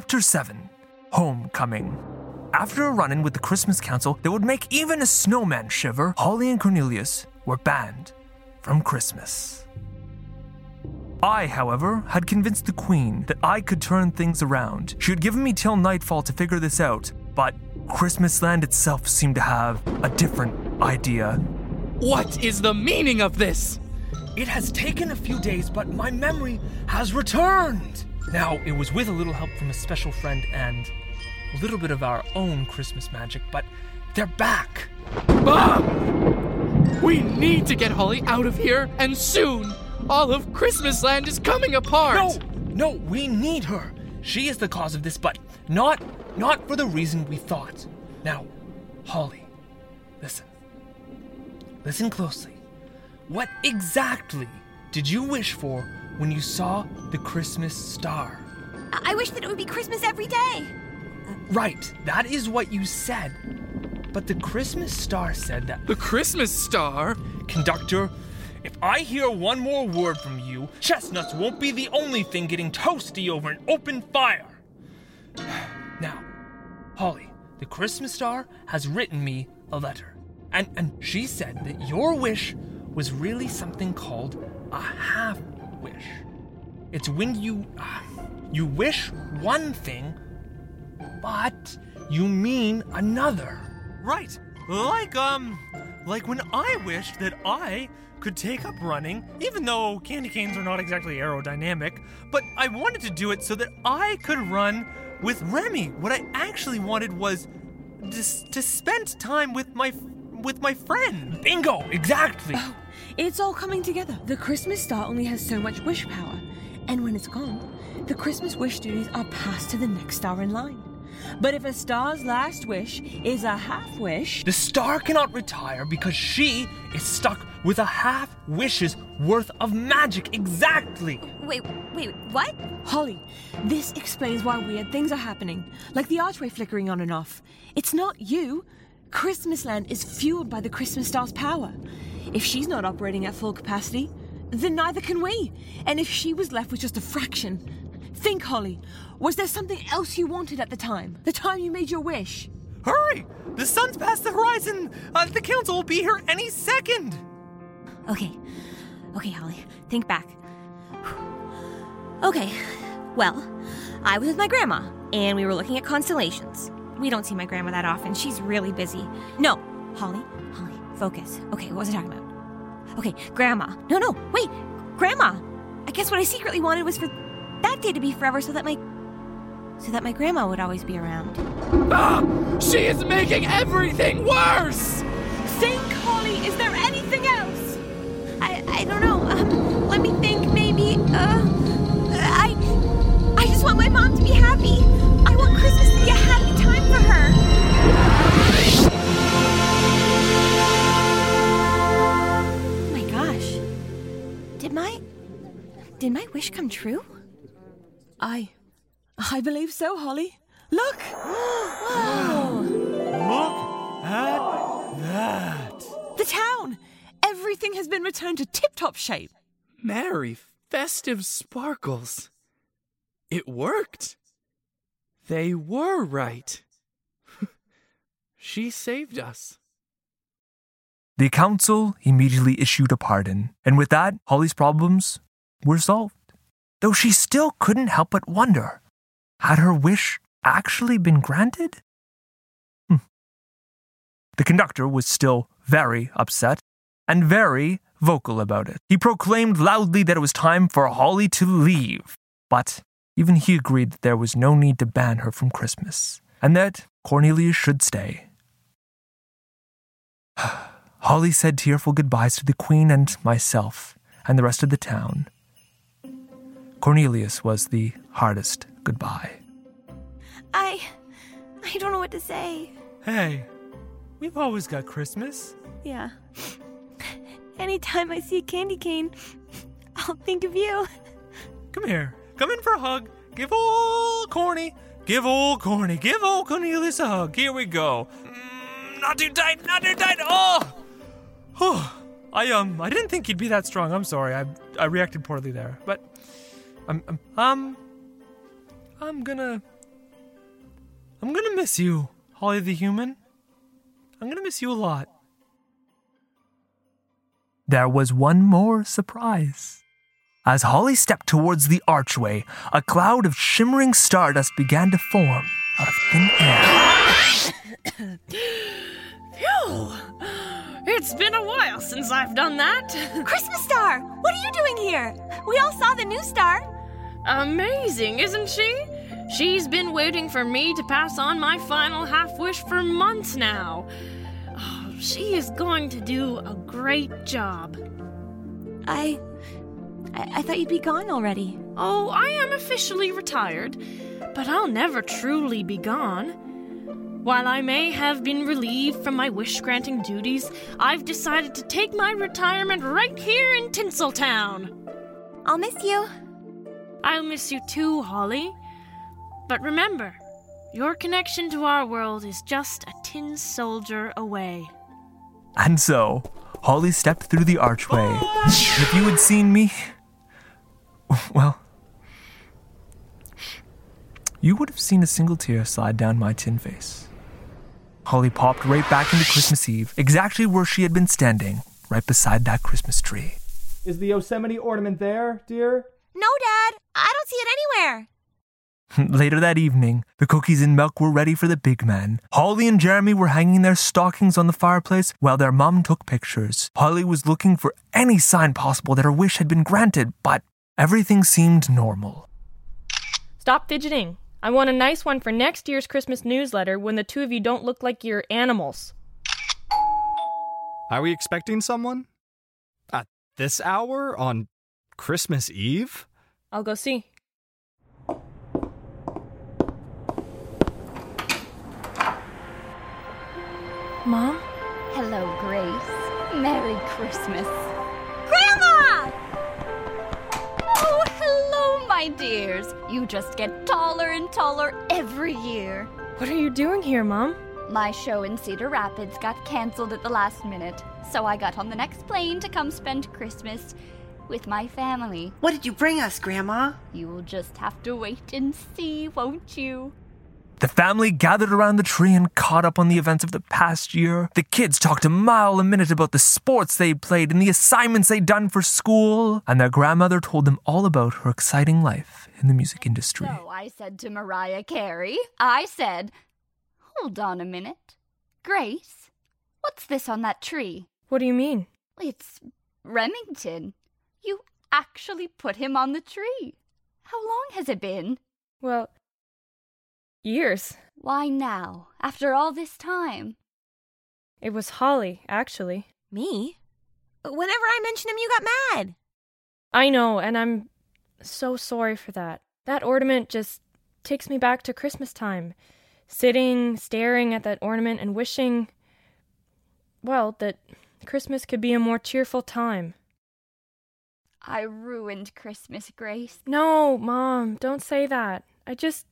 Chapter 7 Homecoming. After a run in with the Christmas Council that would make even a snowman shiver, Holly and Cornelius were banned from Christmas. I, however, had convinced the Queen that I could turn things around. She had given me till nightfall to figure this out, but Christmasland itself seemed to have a different idea. What is the meaning of this? It has taken a few days, but my memory has returned. Now, it was with a little help from a special friend and a little bit of our own Christmas magic, but they're back. Mom! We need to get Holly out of here, and soon! All of Christmasland is coming apart! No, no, we need her. She is the cause of this, but not not for the reason we thought. Now, Holly, listen. Listen closely. What exactly did you wish for when you saw the Christmas star? I I wish that it would be Christmas every day. Right, that is what you said. But the Christmas star said that. The Christmas star? Conductor, if I hear one more word from you, chestnuts won't be the only thing getting toasty over an open fire. Now, Holly, the Christmas star has written me a letter. And, and she said that your wish was really something called a half wish. It's when you uh, you wish one thing, but you mean another. Right. Like, um, like when I wished that I could take up running, even though candy canes are not exactly aerodynamic, but I wanted to do it so that I could run with Remy. What I actually wanted was to, to spend time with my with my friend. Bingo, exactly. It's all coming together. The Christmas star only has so much wish power, and when it's gone, the Christmas wish duties are passed to the next star in line. But if a star's last wish is a half wish, The star cannot retire because she is stuck with a half wish's worth of magic. Exactly. Wait, wait, what? Holly, this explains why weird things are happening, like the archway flickering on and off. It's not you. Christmasland is fueled by the Christmas star's power. If she's not operating at full capacity, then neither can we. And if she was left with just a fraction, think, Holly, was there something else you wanted at the time? The time you made your wish? Hurry! The sun's past the horizon. Uh, the council will be here any second. Okay, okay, Holly, think back. Okay, well, I was with my grandma, and we were looking at constellations. We don't see my grandma that often. She's really busy. No, Holly, Holly, focus. Okay, what was I talking about? Okay, grandma. No, no, wait, grandma. I guess what I secretly wanted was for that day to be forever so that my so that my grandma would always be around. Mom! She is making everything worse! Think, Holly, is there anything else? I I don't know. Um, let me think. Maybe. Uh, I I just want my mom to be happy. I want Christmas to be a happy time for her. Did my wish come true? I. I believe so, Holly. Look! Whoa! Look at that. The town! Everything has been returned to tip top shape. Merry festive sparkles. It worked. They were right. she saved us. The council immediately issued a pardon, and with that, Holly's problems were solved. Though she still couldn't help but wonder had her wish actually been granted? Hmm. The conductor was still very upset and very vocal about it. He proclaimed loudly that it was time for Holly to leave, but even he agreed that there was no need to ban her from Christmas and that Cornelius should stay. Holly said tearful goodbyes to the Queen and myself and the rest of the town. Cornelius was the hardest goodbye. I I don't know what to say. Hey, we've always got Christmas. Yeah. Anytime I see a candy cane, I'll think of you. Come here. Come in for a hug. Give old Corny. Give old Corny. Give old Cornelius a hug. Here we go. Mm, not too tight. Not too tight. Oh. Whew. I um I didn't think you'd be that strong. I'm sorry. I I reacted poorly there. But I'm, I'm um I'm gonna I'm gonna miss you, Holly the human. I'm gonna miss you a lot. There was one more surprise. As Holly stepped towards the archway, a cloud of shimmering stardust began to form out of thin air. Phew! It's been a while since I've done that. Christmas star, what are you doing here? We all saw the new star. Amazing, isn't she? She's been waiting for me to pass on my final half wish for months now. Oh, she is going to do a great job. I, I. I thought you'd be gone already. Oh, I am officially retired, but I'll never truly be gone. While I may have been relieved from my wish granting duties, I've decided to take my retirement right here in Tinseltown. I'll miss you. I'll miss you too, Holly. But remember, your connection to our world is just a tin soldier away. And so, Holly stepped through the archway. And if you had seen me, well, you would have seen a single tear slide down my tin face. Holly popped right back into Christmas Eve, exactly where she had been standing, right beside that Christmas tree. Is the Yosemite ornament there, dear? No, Dad. I don't see it anywhere. Later that evening, the cookies and milk were ready for the big man. Holly and Jeremy were hanging their stockings on the fireplace while their mom took pictures. Holly was looking for any sign possible that her wish had been granted, but everything seemed normal. Stop fidgeting. I want a nice one for next year's Christmas newsletter when the two of you don't look like you're animals. Are we expecting someone? At this hour on Christmas Eve? I'll go see. Mom? Hello, Grace. Merry Christmas. Grandma! Oh, hello, my dears. You just get taller and taller every year. What are you doing here, Mom? My show in Cedar Rapids got canceled at the last minute, so I got on the next plane to come spend Christmas with my family. What did you bring us, Grandma? You'll just have to wait and see, won't you? The family gathered around the tree and caught up on the events of the past year. The kids talked a mile a minute about the sports they played and the assignments they'd done for school. And their grandmother told them all about her exciting life in the music industry. So I said to Mariah Carey, I said, Hold on a minute. Grace, what's this on that tree? What do you mean? It's Remington. You actually put him on the tree. How long has it been? Well, years. Why now, after all this time? It was Holly, actually. Me? Whenever I mention him, you got mad. I know, and I'm so sorry for that. That ornament just takes me back to Christmas time. Sitting, staring at that ornament, and wishing, well, that Christmas could be a more cheerful time. I ruined Christmas, Grace. No, Mom, don't say that. I just.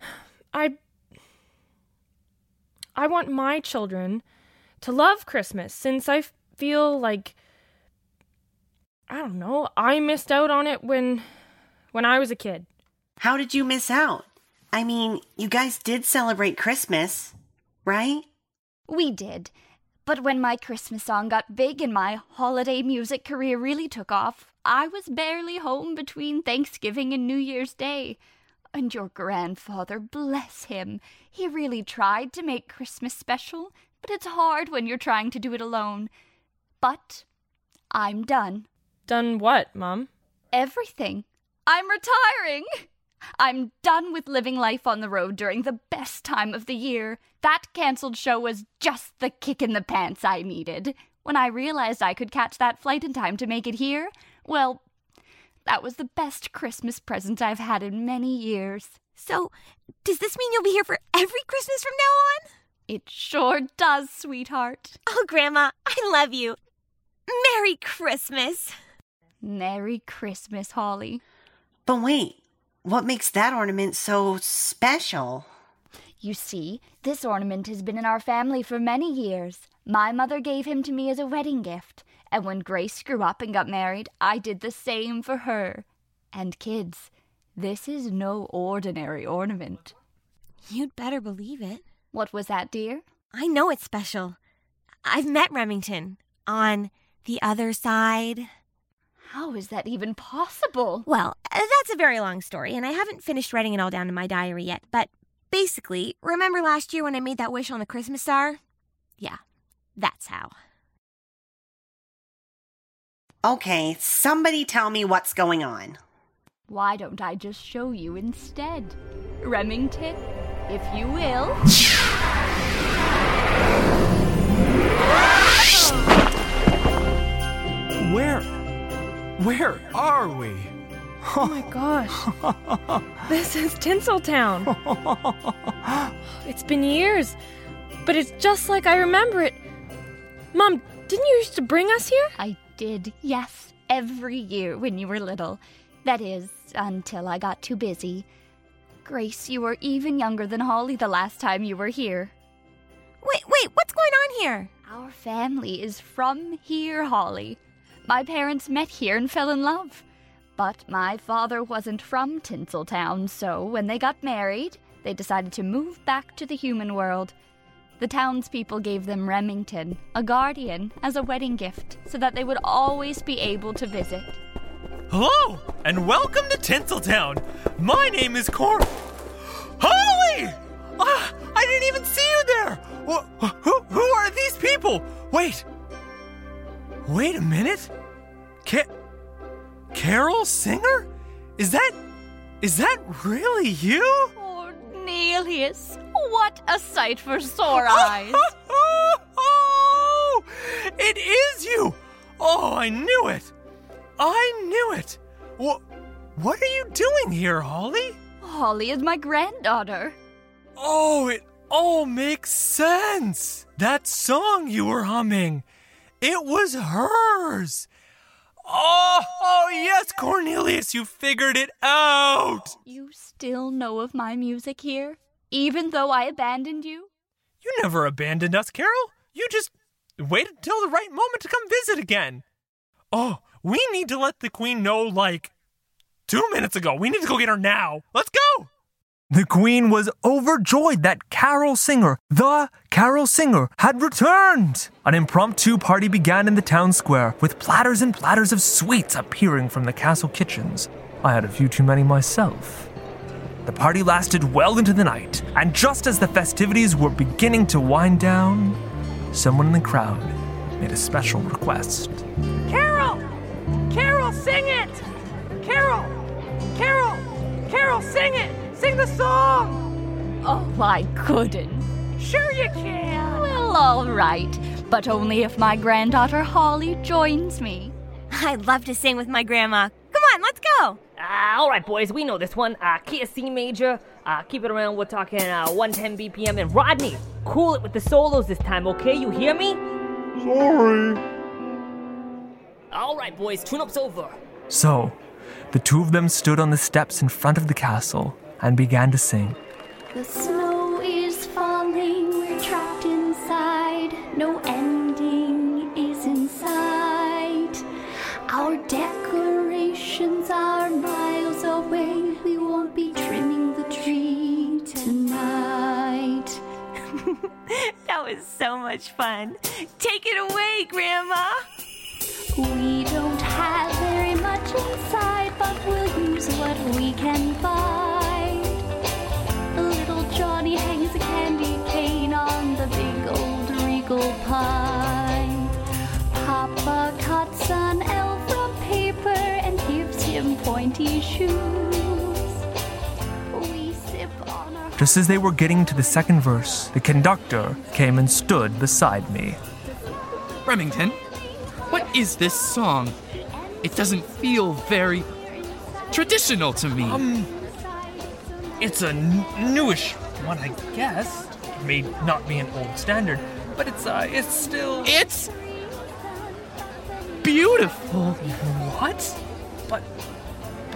I. I want my children to love Christmas since I feel like. I don't know, I missed out on it when. when I was a kid. How did you miss out? I mean, you guys did celebrate Christmas, right? We did. But when my Christmas song got big and my holiday music career really took off, I was barely home between Thanksgiving and New Year's Day. And your grandfather, bless him, he really tried to make Christmas special, but it's hard when you're trying to do it alone. But I'm done. Done what, Mom? Everything. I'm retiring. I'm done with living life on the road during the best time of the year. That cancelled show was just the kick in the pants I needed. When I realized I could catch that flight in time to make it here, well, that was the best Christmas present I've had in many years. So, does this mean you'll be here for every Christmas from now on? It sure does, sweetheart. Oh, Grandma, I love you. Merry Christmas. Merry Christmas, Holly. But wait, what makes that ornament so special? You see, this ornament has been in our family for many years. My mother gave him to me as a wedding gift, and when Grace grew up and got married, I did the same for her. And kids, this is no ordinary ornament. You'd better believe it. What was that, dear? I know it's special. I've met Remington on the other side. How is that even possible? Well, uh, that's a very long story, and I haven't finished writing it all down in my diary yet. But basically, remember last year when I made that wish on the Christmas star? Yeah, that's how. Okay, somebody tell me what's going on. Why don't I just show you instead? Remington, if you will. Where? Where are we? Oh my gosh. this is Tinseltown. it's been years, but it's just like I remember it. Mom, didn't you used to bring us here? I did, yes, every year when you were little. That is, until I got too busy. Grace, you were even younger than Holly the last time you were here. Wait, wait, what's going on here? Our family is from here, Holly. My parents met here and fell in love. But my father wasn't from Tinseltown, so when they got married, they decided to move back to the human world. The townspeople gave them Remington, a guardian, as a wedding gift, so that they would always be able to visit. Hello, and welcome to Tinseltown. My name is Cor. Holly! Ah, I didn't even see you there. Wh- Who, who are these people? Wait. Wait a minute. Ca- Carol Singer? Is that. Is that really you? Cornelius, what a sight for sore eyes. Oh, it is you! Oh, I knew it! I knew it! What, what are you doing here, Holly? Holly is my granddaughter. Oh, it all makes sense! That song you were humming, it was hers! Oh, oh yes, Cornelius, you figured it out! You still know of my music here, even though I abandoned you? You never abandoned us, Carol. You just waited until the right moment to come visit again. Oh, we need to let the queen know, like, two minutes ago. We need to go get her now. Let's go! The queen was overjoyed that Carol Singer, the Carol Singer, had returned. An impromptu party began in the town square, with platters and platters of sweets appearing from the castle kitchens. I had a few too many myself. The party lasted well into the night, and just as the festivities were beginning to wind down, someone in the crowd made a special request. Carol! Carol, sing it! Carol! Carol! Carol, sing it! Sing the song! Oh, I couldn't. Sure you can! Well, all right, but only if my granddaughter Holly joins me. I'd love to sing with my grandma. Come on, let's go. Uh, all right, boys, we know this one. Uh, key of C major. Uh, keep it around. We're talking uh, 110 BPM. And Rodney, cool it with the solos this time, okay? You hear me? Sorry. All right, boys, tune-up's over. So, the two of them stood on the steps in front of the castle and began to sing. The snow is falling, we're trapped inside. No ending is in sight. Our decorations are miles away. We won't be trimming the tree tonight. that was so much fun. Take it away, Grandma. We don't have very much inside, but we'll use what we can Just as they were getting to the second verse, the conductor came and stood beside me. Remington, what is this song? It doesn't feel very traditional to me. Um, it's a n- newish one, I guess. It may not be an old standard, but it's uh, it's still. It's beautiful. What? But,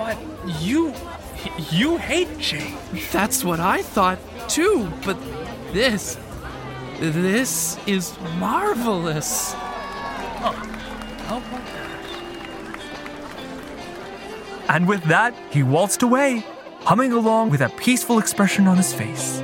but you, you hate change. That's what I thought too, but this, this is marvelous. Huh. How about that? And with that, he waltzed away, humming along with a peaceful expression on his face.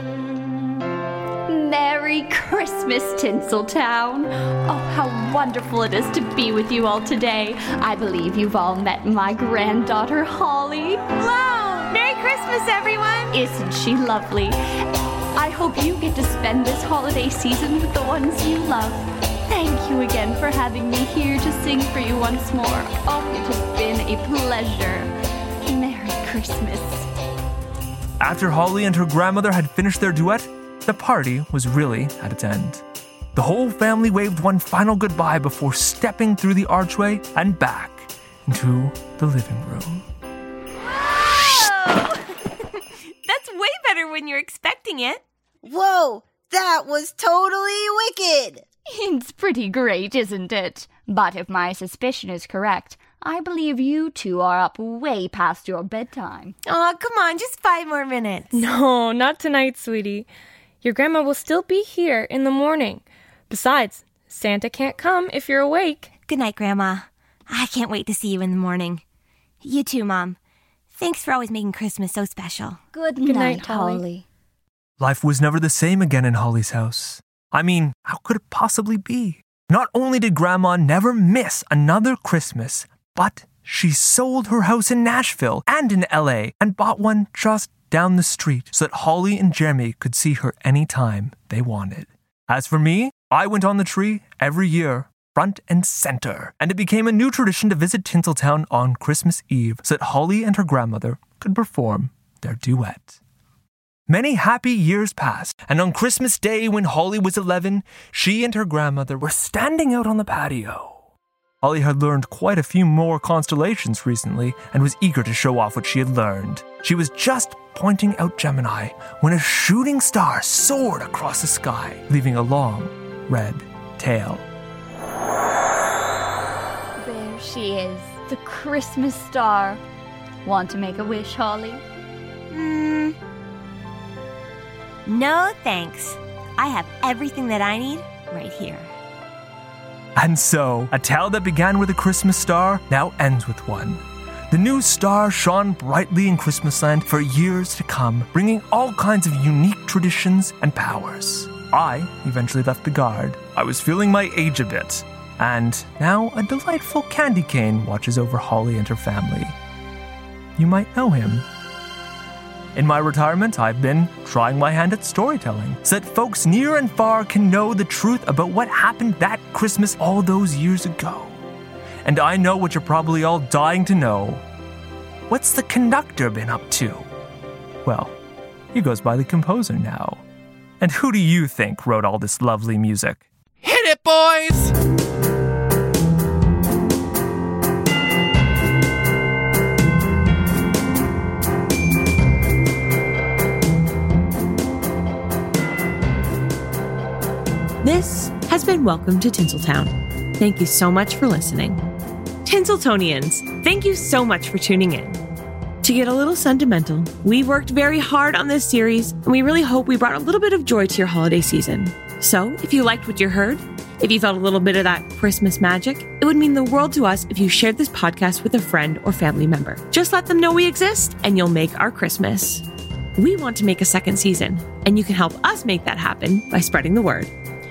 Christmas, Tinseltown! Oh, how wonderful it is to be with you all today. I believe you've all met my granddaughter, Holly. Hello! Merry Christmas, everyone! Isn't she lovely? I hope you get to spend this holiday season with the ones you love. Thank you again for having me here to sing for you once more. Oh, it has been a pleasure. Merry Christmas. After Holly and her grandmother had finished their duet, the party was really at its end. The whole family waved one final goodbye before stepping through the archway and back into the living room. Whoa! That's way better when you're expecting it. Whoa, that was totally wicked! It's pretty great, isn't it? But if my suspicion is correct, I believe you two are up way past your bedtime. Oh, come on, just five more minutes. No, not tonight, sweetie. Your grandma will still be here in the morning. Besides, Santa can't come if you're awake. Good night, Grandma. I can't wait to see you in the morning. You too, Mom. Thanks for always making Christmas so special. Good, Good night, night, Holly. Holly. Life was never the same again in Holly's house. I mean, how could it possibly be? Not only did Grandma never miss another Christmas, but she sold her house in Nashville and in LA and bought one just down the street so that Holly and Jeremy could see her anytime they wanted. As for me, I went on the tree every year, front and center, and it became a new tradition to visit Tinseltown on Christmas Eve so that Holly and her grandmother could perform their duet. Many happy years passed, and on Christmas Day, when Holly was 11, she and her grandmother were standing out on the patio. Holly had learned quite a few more constellations recently and was eager to show off what she had learned. She was just pointing out Gemini when a shooting star soared across the sky, leaving a long red tail. There she is, the Christmas star. Want to make a wish, Holly? Hmm. No, thanks. I have everything that I need right here. And so, a tale that began with a Christmas star now ends with one. The new star shone brightly in Christmasland for years to come, bringing all kinds of unique traditions and powers. I eventually left the guard. I was feeling my age a bit. And now a delightful candy cane watches over Holly and her family. You might know him. In my retirement, I've been trying my hand at storytelling so that folks near and far can know the truth about what happened that Christmas all those years ago. And I know what you're probably all dying to know. What's the conductor been up to? Well, he goes by the composer now. And who do you think wrote all this lovely music? Hit it, boys! This has been Welcome to Tinseltown. Thank you so much for listening. Tinseltonians, thank you so much for tuning in. To get a little sentimental, we worked very hard on this series, and we really hope we brought a little bit of joy to your holiday season. So, if you liked what you heard, if you felt a little bit of that Christmas magic, it would mean the world to us if you shared this podcast with a friend or family member. Just let them know we exist, and you'll make our Christmas. We want to make a second season, and you can help us make that happen by spreading the word.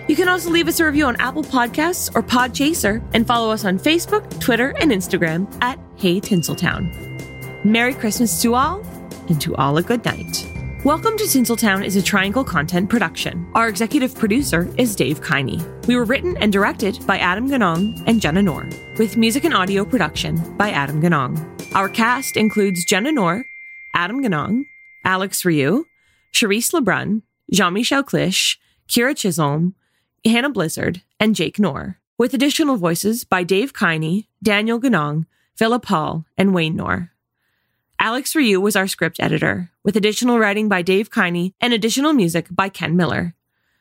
You can also leave us a review on Apple Podcasts or Podchaser and follow us on Facebook, Twitter, and Instagram at Hey Tinseltown. Merry Christmas to all, and to all a good night. Welcome to Tinseltown is a Triangle content production. Our executive producer is Dave Keine. We were written and directed by Adam Ganong and Jenna Knorr, with music and audio production by Adam Ganong. Our cast includes Jenna Knorr, Adam Ganong, Alex Rioux, Sharisse LeBrun, Jean Michel Cliche, Kira Chisholm, Hannah Blizzard, and Jake Knorr, with additional voices by Dave Keine, Daniel Ganong, Philip Hall, and Wayne Knorr. Alex Rioux was our script editor, with additional writing by Dave Keine and additional music by Ken Miller.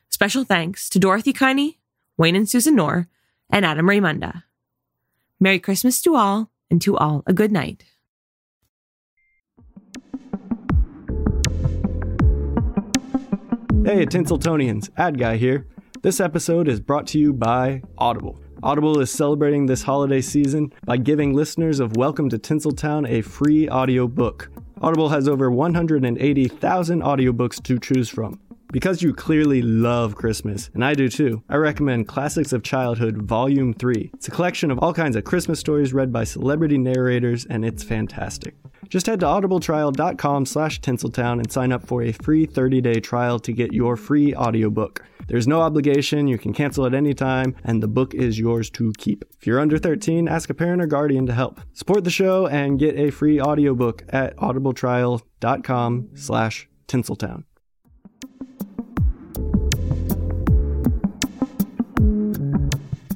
Special thanks to Dorothy Keine, Wayne and Susan Knorr, and Adam Raymonda. Merry Christmas to all, and to all a good night. Hey, Tinseltonians, Ad Guy here. This episode is brought to you by Audible. Audible is celebrating this holiday season by giving listeners of Welcome to Tinseltown a free audiobook. Audible has over 180,000 audiobooks to choose from. Because you clearly love Christmas, and I do too, I recommend Classics of Childhood Volume 3. It's a collection of all kinds of Christmas stories read by celebrity narrators, and it's fantastic. Just head to audibletrial.com slash tinseltown and sign up for a free 30-day trial to get your free audiobook. There's no obligation, you can cancel at any time, and the book is yours to keep. If you're under 13, ask a parent or guardian to help. Support the show and get a free audiobook at audibletrial.com slash tinseltown.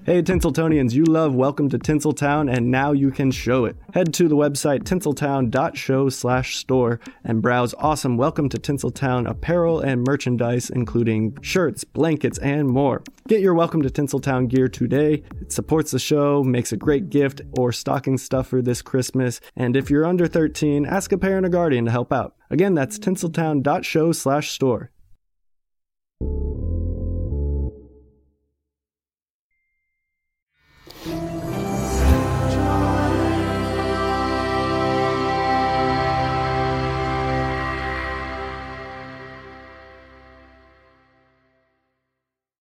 Hey Tinseltonians, you love Welcome to Tinseltown and now you can show it. Head to the website tinseltown.show slash store and browse awesome Welcome to Tinseltown apparel and merchandise including shirts, blankets, and more. Get your Welcome to Tinseltown gear today. It supports the show, makes a great gift or stocking stuffer this Christmas, and if you're under 13, ask a parent or guardian to help out. Again, that's tinseltown.show slash store.